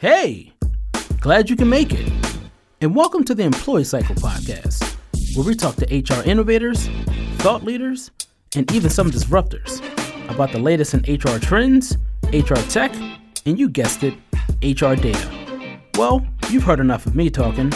Hey, glad you can make it. And welcome to the Employee Cycle Podcast, where we talk to HR innovators, thought leaders, and even some disruptors about the latest in HR trends, HR tech, and you guessed it, HR data. Well, you've heard enough of me talking.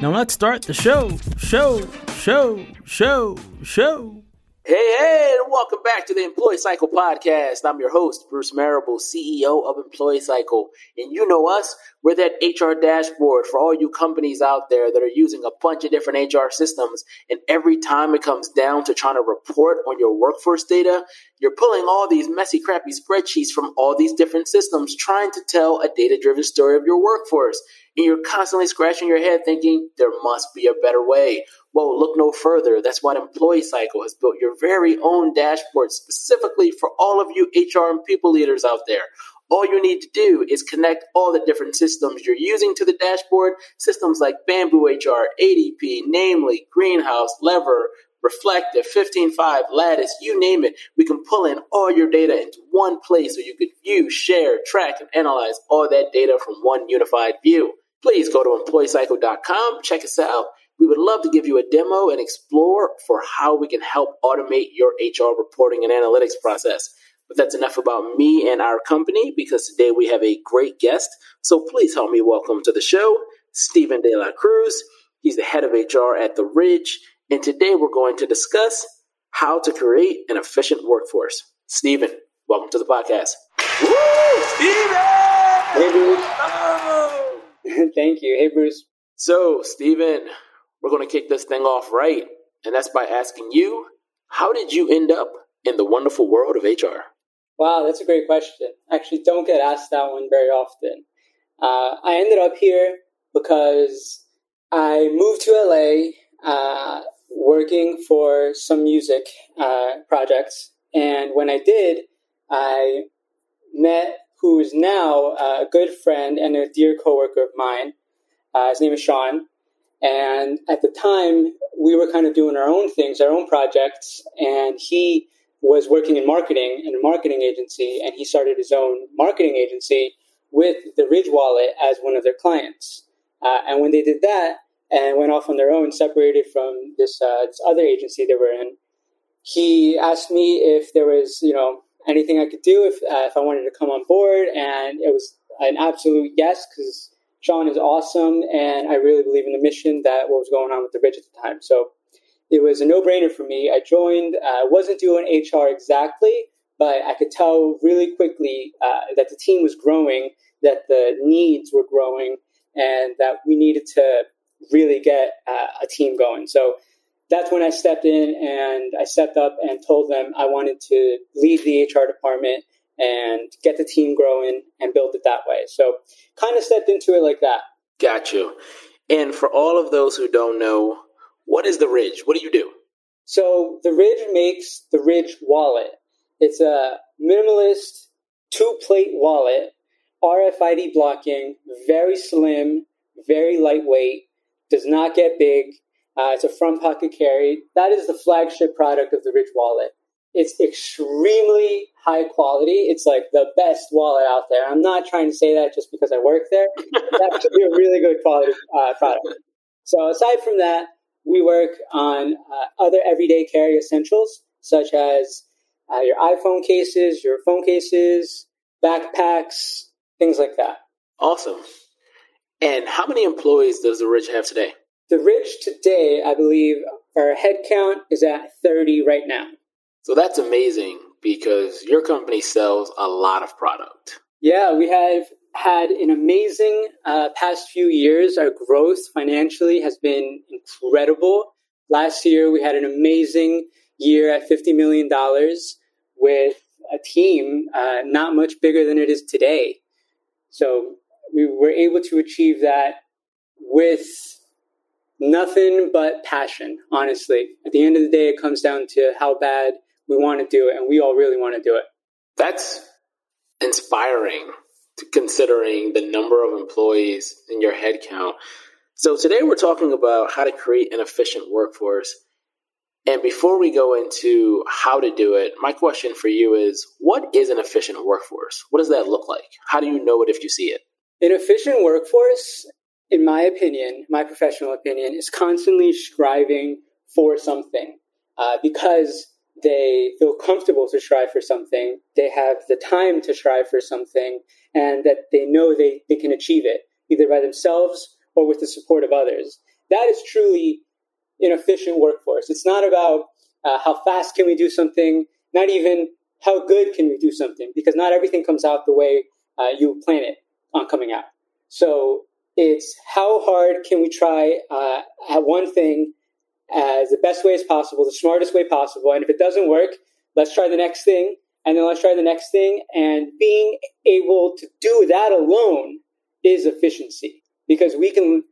Now let's start the show, show, show, show, show. Hey, hey, and welcome back to the Employee Cycle Podcast. I'm your host, Bruce Marable, CEO of Employee Cycle. And you know us, we're that HR dashboard for all you companies out there that are using a bunch of different HR systems. And every time it comes down to trying to report on your workforce data, you're pulling all these messy, crappy spreadsheets from all these different systems, trying to tell a data driven story of your workforce. And you're constantly scratching your head thinking there must be a better way. Well, look no further. That's what Employee Cycle has built your very own dashboard specifically for all of you HR and people leaders out there. All you need to do is connect all the different systems you're using to the dashboard, systems like Bamboo HR, ADP, Namely, Greenhouse, Lever, Reflektive, 15Five, Lattice, you name it. We can pull in all your data into one place so you can view, share, track, and analyze all that data from one unified view. Please go to employeecycle.com, check us out. We would love to give you a demo and explore for how we can help automate your HR reporting and analytics process. But that's enough about me and our company because today we have a great guest. So please help me welcome to the show Stephen De La Cruz. He's the head of HR at The Ridge. And today we're going to discuss how to create an efficient workforce. Stephen, welcome to the podcast. Woo! Stephen! Hey, Bruce. Thank you. Hey, Bruce. So, Stephen, we're going to kick this thing off right. And that's by asking you, how did you end up in the wonderful world of HR? Wow, that's a great question. Actually, don't get asked that one very often. Uh, I ended up here because I moved to LA uh, working for some music uh, projects. And when I did, I met who is now a good friend and a dear coworker of mine. Uh, his name is Sean. And at the time, we were kind of doing our own things, our own projects, and he was working in marketing in a marketing agency, and he started his own marketing agency with the Ridge Wallet as one of their clients. Uh, and when they did that and went off on their own, separated from this, uh, this other agency they were in, he asked me if there was, you know, anything I could do if uh, if I wanted to come on board, and it was an absolute yes because Sean is awesome, and I really believe in the mission that what was going on with the Ridge at the time. So it was a no brainer for me. I joined. I uh, wasn't doing HR exactly, but I could tell really quickly uh, that the team was growing, that the needs were growing, and that we needed to really get uh, a team going. So that's when I stepped in and I stepped up and told them I wanted to lead the HR department and get the team growing and build it that way. So kind of stepped into it like that. Got you. And for all of those who don't know, what is the Ridge? What do you do? So the Ridge makes the Ridge wallet. It's a minimalist two plate wallet, RFID blocking, very slim, very lightweight, does not get big. Uh, it's a front pocket carry. That is the flagship product of the Ridge wallet. It's extremely high quality. It's like the best wallet out there. I'm not trying to say that just because I work there. It's actually a really good quality uh, product. So aside from that, we work on uh, other everyday carry essentials such as uh, your iPhone cases, your phone cases, backpacks, things like that. Awesome. And how many employees does the Ridge have today? The Ridge today, I believe, our headcount is at 30 right now. So that's amazing because your company sells a lot of product. Yeah, we have had an amazing uh, past few years. Our growth financially has been incredible. Last year, we had an amazing year at $50 million with a team uh, not much bigger than it is today. So we were able to achieve that with nothing but passion, honestly. At the end of the day, it comes down to how bad we want to do it, and we all really want to do it. That's inspiring considering the number of employees in your headcount. So today we're talking about how to create an efficient workforce. And before we go into how to do it, my question for you is what is an efficient workforce? What does that look like? How do you know it if you see it? An efficient workforce, in my opinion, my professional opinion, is constantly striving for something uh, because they feel comfortable to strive for something, they have the time to strive for something, and that they know they, they can achieve it either by themselves or with the support of others. That is truly an efficient workforce. It's not about uh, how fast can we do something, not even how good can we do something, because not everything comes out the way uh, you plan it on coming out. So it's how hard can we try uh, at one thing as the best way as possible, the smartest way possible. And if it doesn't work, let's try the next thing, and then let's try the next thing. And being able to do that alone is efficiency because we can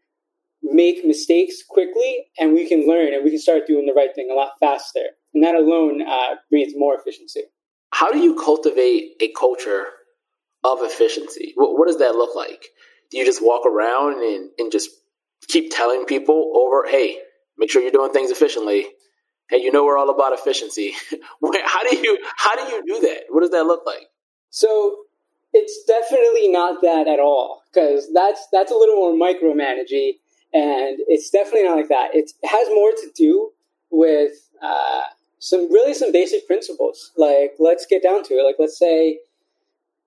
make mistakes quickly and we can learn and we can start doing the right thing a lot faster. And that alone uh, breeds more efficiency. How do you cultivate a culture of efficiency? What, what does that look like? Do you just walk around and, and just keep telling people over, hey, make sure you're doing things efficiently? Hey, you know we're all about efficiency. how do you how do you do that? What does that look like? So it's definitely not that at all because that's that's a little more micromanaging and it's definitely not like that. It has more to do with uh, some really some basic principles. Like let's get down to it. Like let's say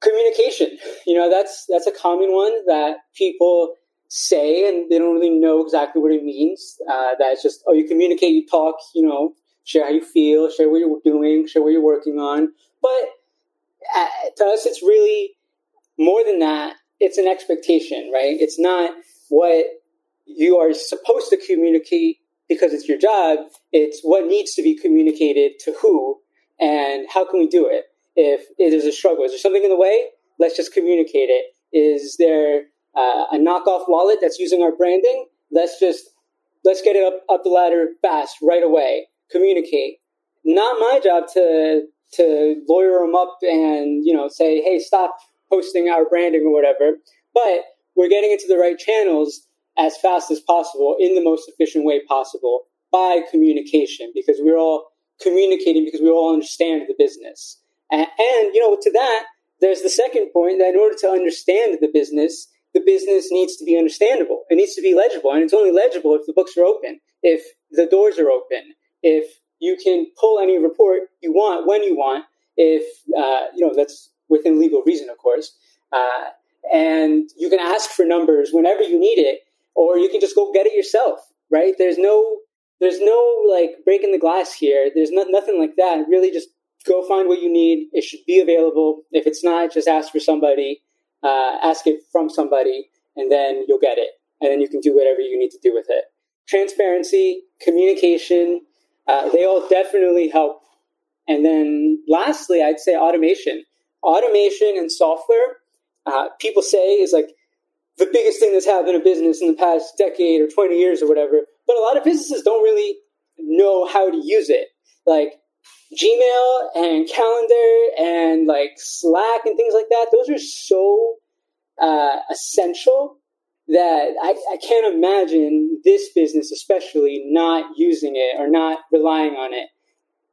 communication. You know, that's that's a common one that people say and they don't really know exactly what it means. Uh, that's just oh, you communicate, you talk, you know, share how you feel, share what you're doing, share what you're working on. But uh, to us, it's really more than that. It's an expectation, right? It's not what you are supposed to communicate because it's your job. It's what needs to be communicated to who and how can we do it if it is a struggle. Is there something in the way? Let's just communicate it. Is there uh, a knockoff wallet that's using our branding? Let's just let's get it up, up the ladder fast right away. Communicate. Not my job to to lawyer them up and you know say, hey, stop posting our branding or whatever. But we're getting into the right channels as fast as possible in the most efficient way possible by communication because we're all communicating because we all understand the business. And, you know, to that, there's the second point that in order to understand the business, the business needs to be understandable. It needs to be legible. And it's only legible if the books are open, if the doors are open, if you can pull any report you want when you want, if, uh, you know, that's within legal reason, of course. Uh, and you can ask for numbers whenever you need it or you can just go get it yourself, right? There's no there's no like breaking the glass here. There's not, nothing like that. Really, just go find what you need. It should be available. If it's not, just ask for somebody, uh, ask it from somebody, and then you'll get it. And then you can do whatever you need to do with it. Transparency, communication, uh, they all definitely help. And then lastly, I'd say automation. Automation and software, uh, people say is like the biggest thing that's happened in business in the past decade or 20 years or whatever. But a lot of businesses don't really know how to use it. Like Gmail and calendar and like Slack and things like that, those are so uh, essential that I, I can't imagine this business, especially, not using it or not relying on it.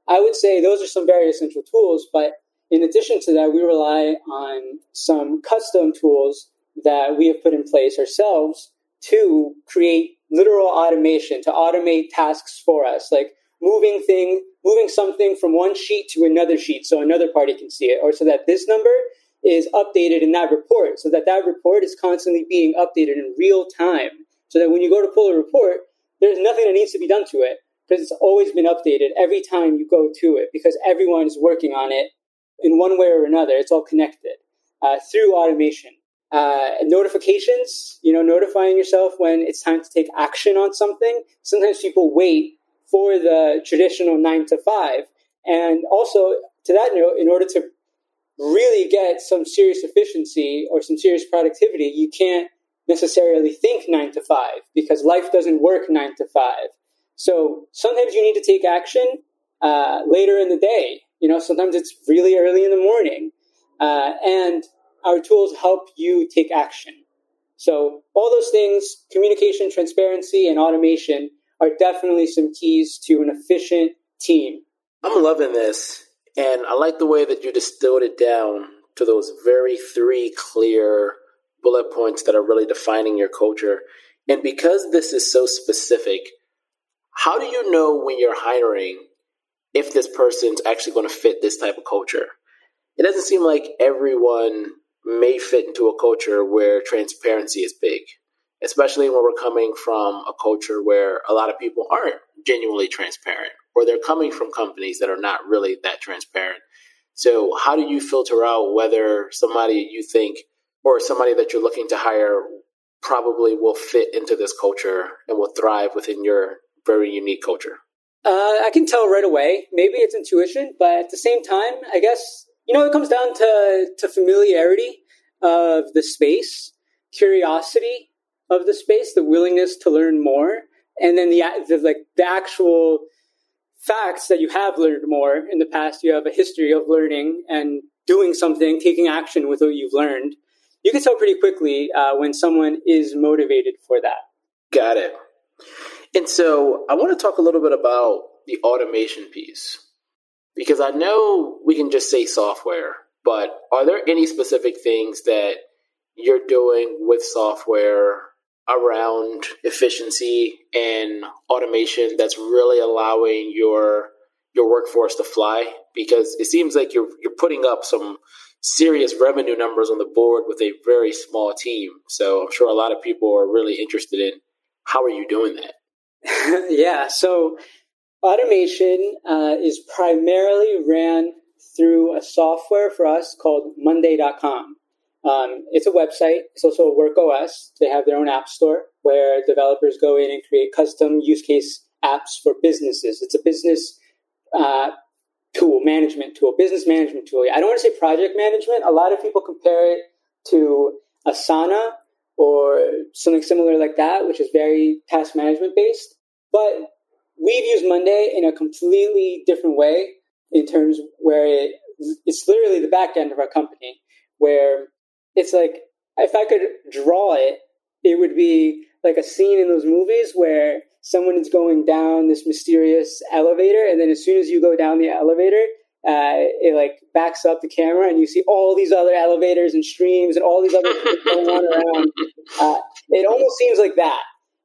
I would say those are some very essential tools, but in addition to that, we rely on some custom tools that we have put in place ourselves to create literal automation, to automate tasks for us, like moving thing, moving something from one sheet to another sheet so another party can see it, or so that this number is updated in that report, so that that report is constantly being updated in real time, so that when you go to pull a report, there's nothing that needs to be done to it because it's always been updated every time you go to it because everyone is working on it in one way or another. It's all connected uh, through automation. Uh, notifications, you know, notifying yourself when it's time to take action on something. Sometimes people wait for the traditional nine to five. And also, to that note, in order to really get some serious efficiency or some serious productivity, you can't necessarily think nine to five because life doesn't work nine to five. So sometimes you need to take action uh, later in the day. You know, sometimes it's really early in the morning. Uh, and our tools help you take action. So all those things, communication, transparency, and automation are definitely some keys to an efficient team. I'm loving this. And I like the way that you distilled it down to those very three clear bullet points that are really defining your culture. And because this is so specific, how do you know when you're hiring if this person's actually going to fit this type of culture? It doesn't seem like everyone may fit into a culture where transparency is big, especially when we're coming from a culture where a lot of people aren't genuinely transparent or they're coming from companies that are not really that transparent. So, how do you filter out whether somebody you think or somebody that you're looking to hire probably will fit into this culture and will thrive within your very unique culture? Uh, I can tell right away. Maybe it's intuition, but at the same time, I guess you know it comes down to to familiarity of the space, curiosity of the space, the willingness to learn more, and then the, the like the actual facts that you have learned more in the past. You have a history of learning and doing something, taking action with what you've learned. You can tell pretty quickly uh, when someone is motivated for that. Got it. And so I want to talk a little bit about the automation piece because I know we can just say software, but are there any specific things that you're doing with software around efficiency and automation that's really allowing your your workforce to fly because it seems like you're you're putting up some serious revenue numbers on the board with a very small team. So I'm sure a lot of people are really interested in how are you doing that? yeah, so automation uh, is primarily ran through a software for us called Monday.com. Um, it's a website. It's also a Work OS. They have their own app store where developers go in and create custom use case apps for businesses. It's a business uh, tool, management tool, business management tool. I don't want to say project management. A lot of people compare it to Asana or something similar like that, which is very task management based. But we've used Monday in a completely different way in terms where it, it's literally the back end of our company where it's like if I could draw it, it would be like a scene in those movies where someone is going down this mysterious elevator, and then as soon as you go down the elevator, uh, it like backs up the camera, and you see all these other elevators and streams and all these other things going on around. Uh, it almost seems like that,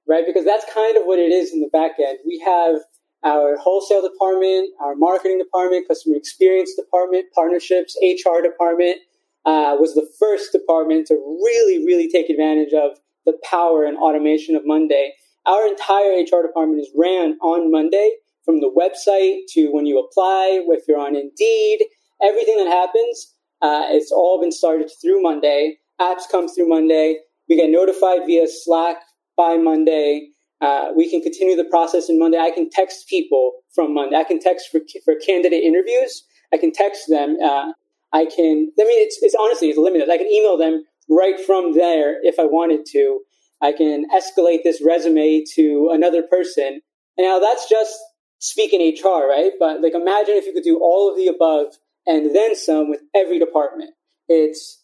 right? Because that's kind of what it is in the back end. We have our wholesale department, our marketing department, customer experience department, partnerships, HR department, uh, was the first department to really, really take advantage of the power and automation of Monday. Our entire HR department is ran on Monday from the website to when you apply, if you're on Indeed, everything that happens, uh, it's all been started through Monday. Apps come through Monday. We get notified via Slack by Monday. Uh, we can continue the process in Monday. I can text people from Monday. I can text for, for candidate interviews. I can text them. Uh, I can, I mean, it's, it's honestly, it's limited. I can email them right from there if I wanted to. I can escalate this resume to another person. And now that's just speaking HR, right? But like imagine if you could do all of the above and then some with every department. It's,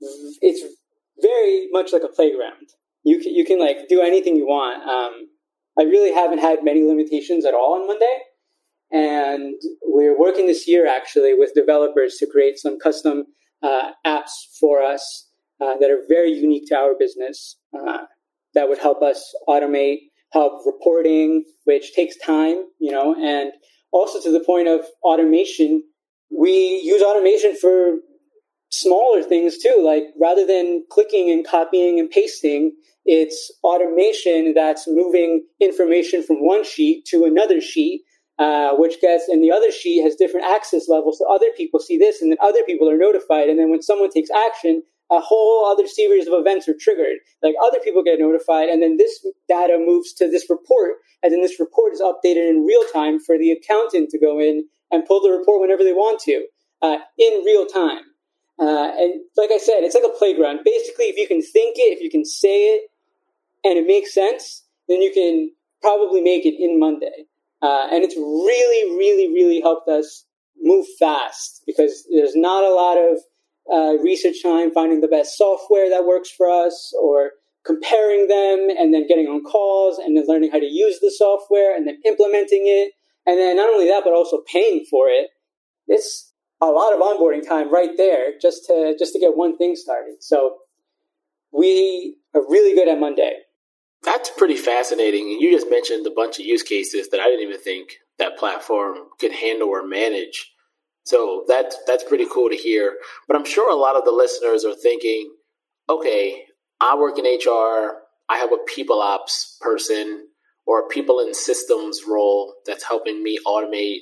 it's very much like a playground. You can, you can like do anything you want. Um, I really haven't had many limitations at all on Monday. And we're working this year actually with developers to create some custom uh, apps for us uh, that are very unique to our business uh, that would help us automate, help reporting, which takes time, you know, and also to the point of automation, we use automation for smaller things too. Like rather than clicking and copying and pasting, it's automation that's moving information from one sheet to another sheet uh, which gets, and the other sheet has different access levels. So other people see this, and then other people are notified. And then when someone takes action, a whole other series of events are triggered. Like other people get notified, and then this data moves to this report, and then this report is updated in real time for the accountant to go in and pull the report whenever they want to uh, in real time. Uh, and like I said, it's like a playground. Basically, if you can think it, if you can say it, and it makes sense, then you can probably make it in Monday. Uh, and it's really, really, really helped us move fast because there's not a lot of uh, research time finding the best software that works for us or comparing them and then getting on calls and then learning how to use the software and then implementing it. And then not only that, but also paying for it. It's a lot of onboarding time right there just to just to get one thing started. So we are really good at Monday. That's pretty fascinating. And you just mentioned a bunch of use cases that I didn't even think that platform could handle or manage. So that's that's pretty cool to hear. But I'm sure a lot of the listeners are thinking, okay, I work in HR, I have a people ops person or a people in systems role that's helping me automate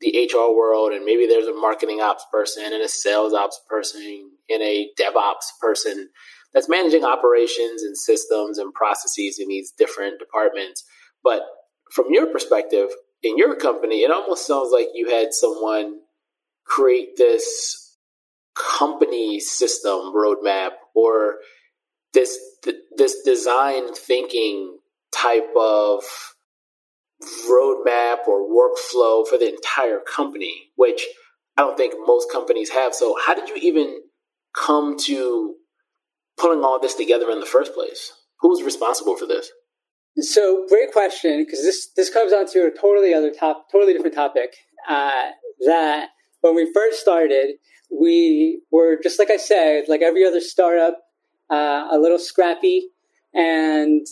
the HR world, and maybe there's a marketing ops person and a sales ops person and a DevOps person that's managing operations and systems and processes in these different departments. But from your perspective, in your company, it almost sounds like you had someone create this company system roadmap or this this design thinking type of roadmap or workflow for the entire company, which I don't think most companies have. So, how did you even come to putting all this together in the first place? Who was responsible for this? So, great question because this this comes onto a totally other top, totally different topic. Uh, that when we first started, we were just like I said, like every other startup, uh, a little scrappy, and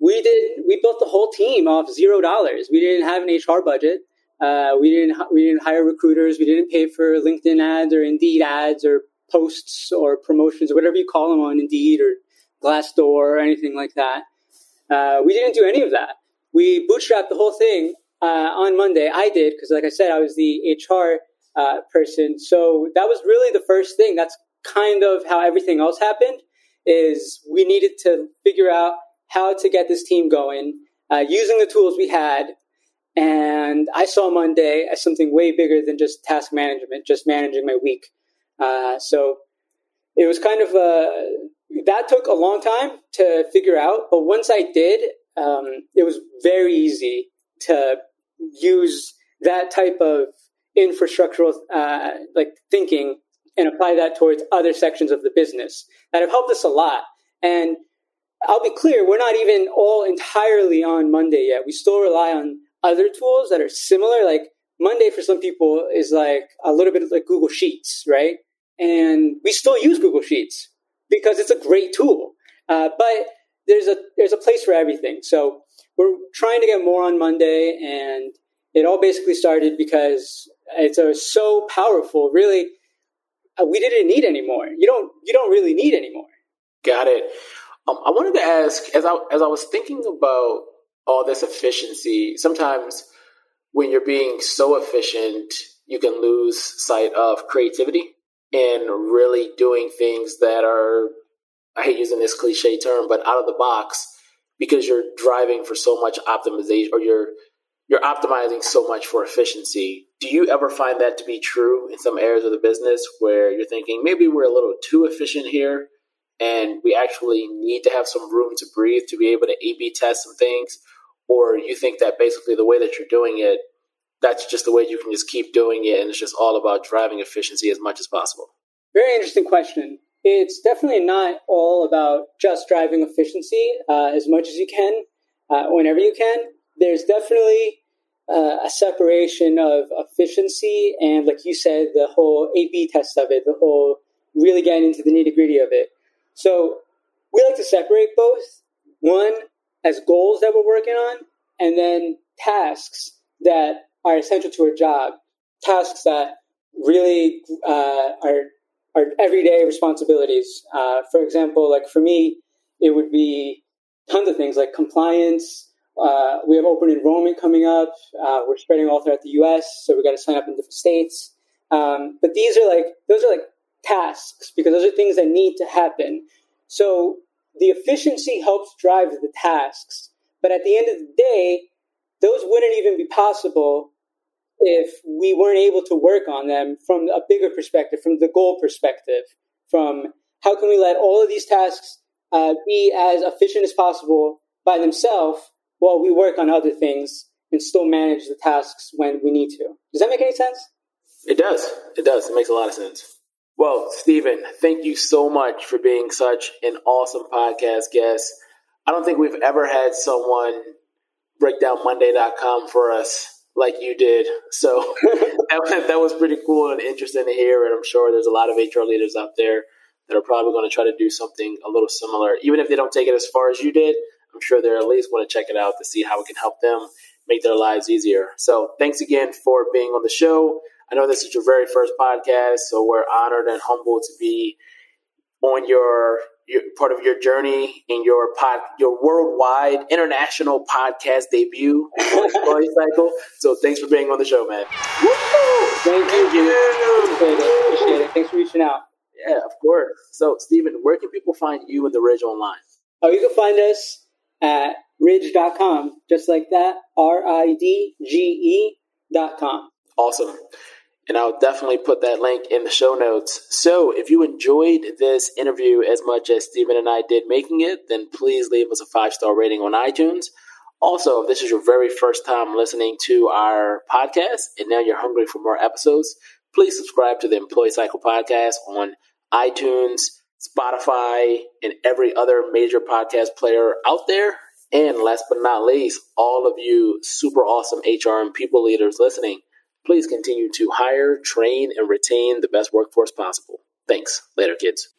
we did we built the whole team off zero dollars. We didn't have an HR budget. Uh, we didn't we didn't hire recruiters. We didn't pay for LinkedIn ads or Indeed ads or posts or promotions or whatever you call them on Indeed or Glassdoor or anything like that. Uh, we didn't do any of that. We bootstrapped the whole thing uh, on Monday. I did because, like I said, I was the HR uh, person. So that was really the first thing. That's kind of how everything else happened. Is we needed to figure out how to get this team going uh, using the tools we had. And I saw Monday as something way bigger than just task management, just managing my week. Uh, so it was kind of a, that took a long time to figure out. But once I did, um, it was very easy to use that type of infrastructural uh, like thinking and apply that towards other sections of the business that have helped us a lot. And I'll be clear, we're not even all entirely on Monday yet. We still rely on other tools that are similar. Like Monday for some people is like a little bit like Google Sheets, right? And we still use Google Sheets because it's a great tool. Uh, but there's a there's a place for everything. So we're trying to get more on Monday, and it all basically started because it's so powerful. Really, uh, we didn't need anymore. You don't you don't really need anymore. Got it. Um, I wanted to ask, as I as I was thinking about all this efficiency, sometimes when you're being so efficient, you can lose sight of creativity and really doing things that are I hate using this cliche term, but out of the box because you're driving for so much optimization or you're you're optimizing so much for efficiency. Do you ever find that to be true in some areas of the business where you're thinking maybe we're a little too efficient here and we actually need to have some room to breathe to be able to A B test some things? Or you think that basically the way that you're doing it, that's just the way you can just keep doing it and it's just all about driving efficiency as much as possible? Very interesting question. It's definitely not all about just driving efficiency uh, as much as you can, uh, whenever you can. There's definitely uh, a separation of efficiency and, like you said, the whole A B test of it, the whole really getting into the nitty gritty of it. So we like to separate both one as goals that we're working on, and then tasks that are essential to our job, tasks that really uh, are are everyday responsibilities. Uh, for example, like for me, it would be tons of things like compliance. Uh, we have open enrollment coming up. Uh, we're spreading all throughout the U.S., so we got to sign up in different states. Um, but these are like those are like tasks because those are things that need to happen. So the efficiency helps drive the tasks. But at the end of the day, those wouldn't even be possible if we weren't able to work on them from a bigger perspective, from the goal perspective, from how can we let all of these tasks uh, be as efficient as possible by themselves while we work on other things and still manage the tasks when we need to. Does that make any sense? It does. It does. It makes a lot of sense. Well, Stephen, thank you so much for being such an awesome podcast guest. I don't think we've ever had someone break down Monday.com for us like you did. So that, that was pretty cool and interesting to hear. And I'm sure there's a lot of HR leaders out there that are probably going to try to do something a little similar. Even if they don't take it as far as you did, I'm sure they're at least going to check it out to see how it can help them make their lives easier. So thanks again for being on the show. I know this is your very first podcast, so we're honored and humbled to be on your, your part of your journey in your pod, your worldwide international podcast debut on Cycle. So thanks for being on the show, man. Thank you, Jimmy. Appreciate it. Appreciate it. Thanks for reaching out. Yeah, of course. So, Stephen, where can people find you and the Ridge online? Oh, you can find us at ridge.com, just like that, R I D G E.com. Awesome. And I'll definitely put that link in the show notes. So, if you enjoyed this interview as much as Stephen and I did making it, then please leave us a five star rating on iTunes. Also, if this is your very first time listening to our podcast and now you're hungry for more episodes, please subscribe to the Employee Cycle podcast on iTunes, Spotify, and every other major podcast player out there. And last but not least, all of you super awesome HR and people leaders listening, please continue to hire, train, and retain the best workforce possible. Thanks. Later, kids.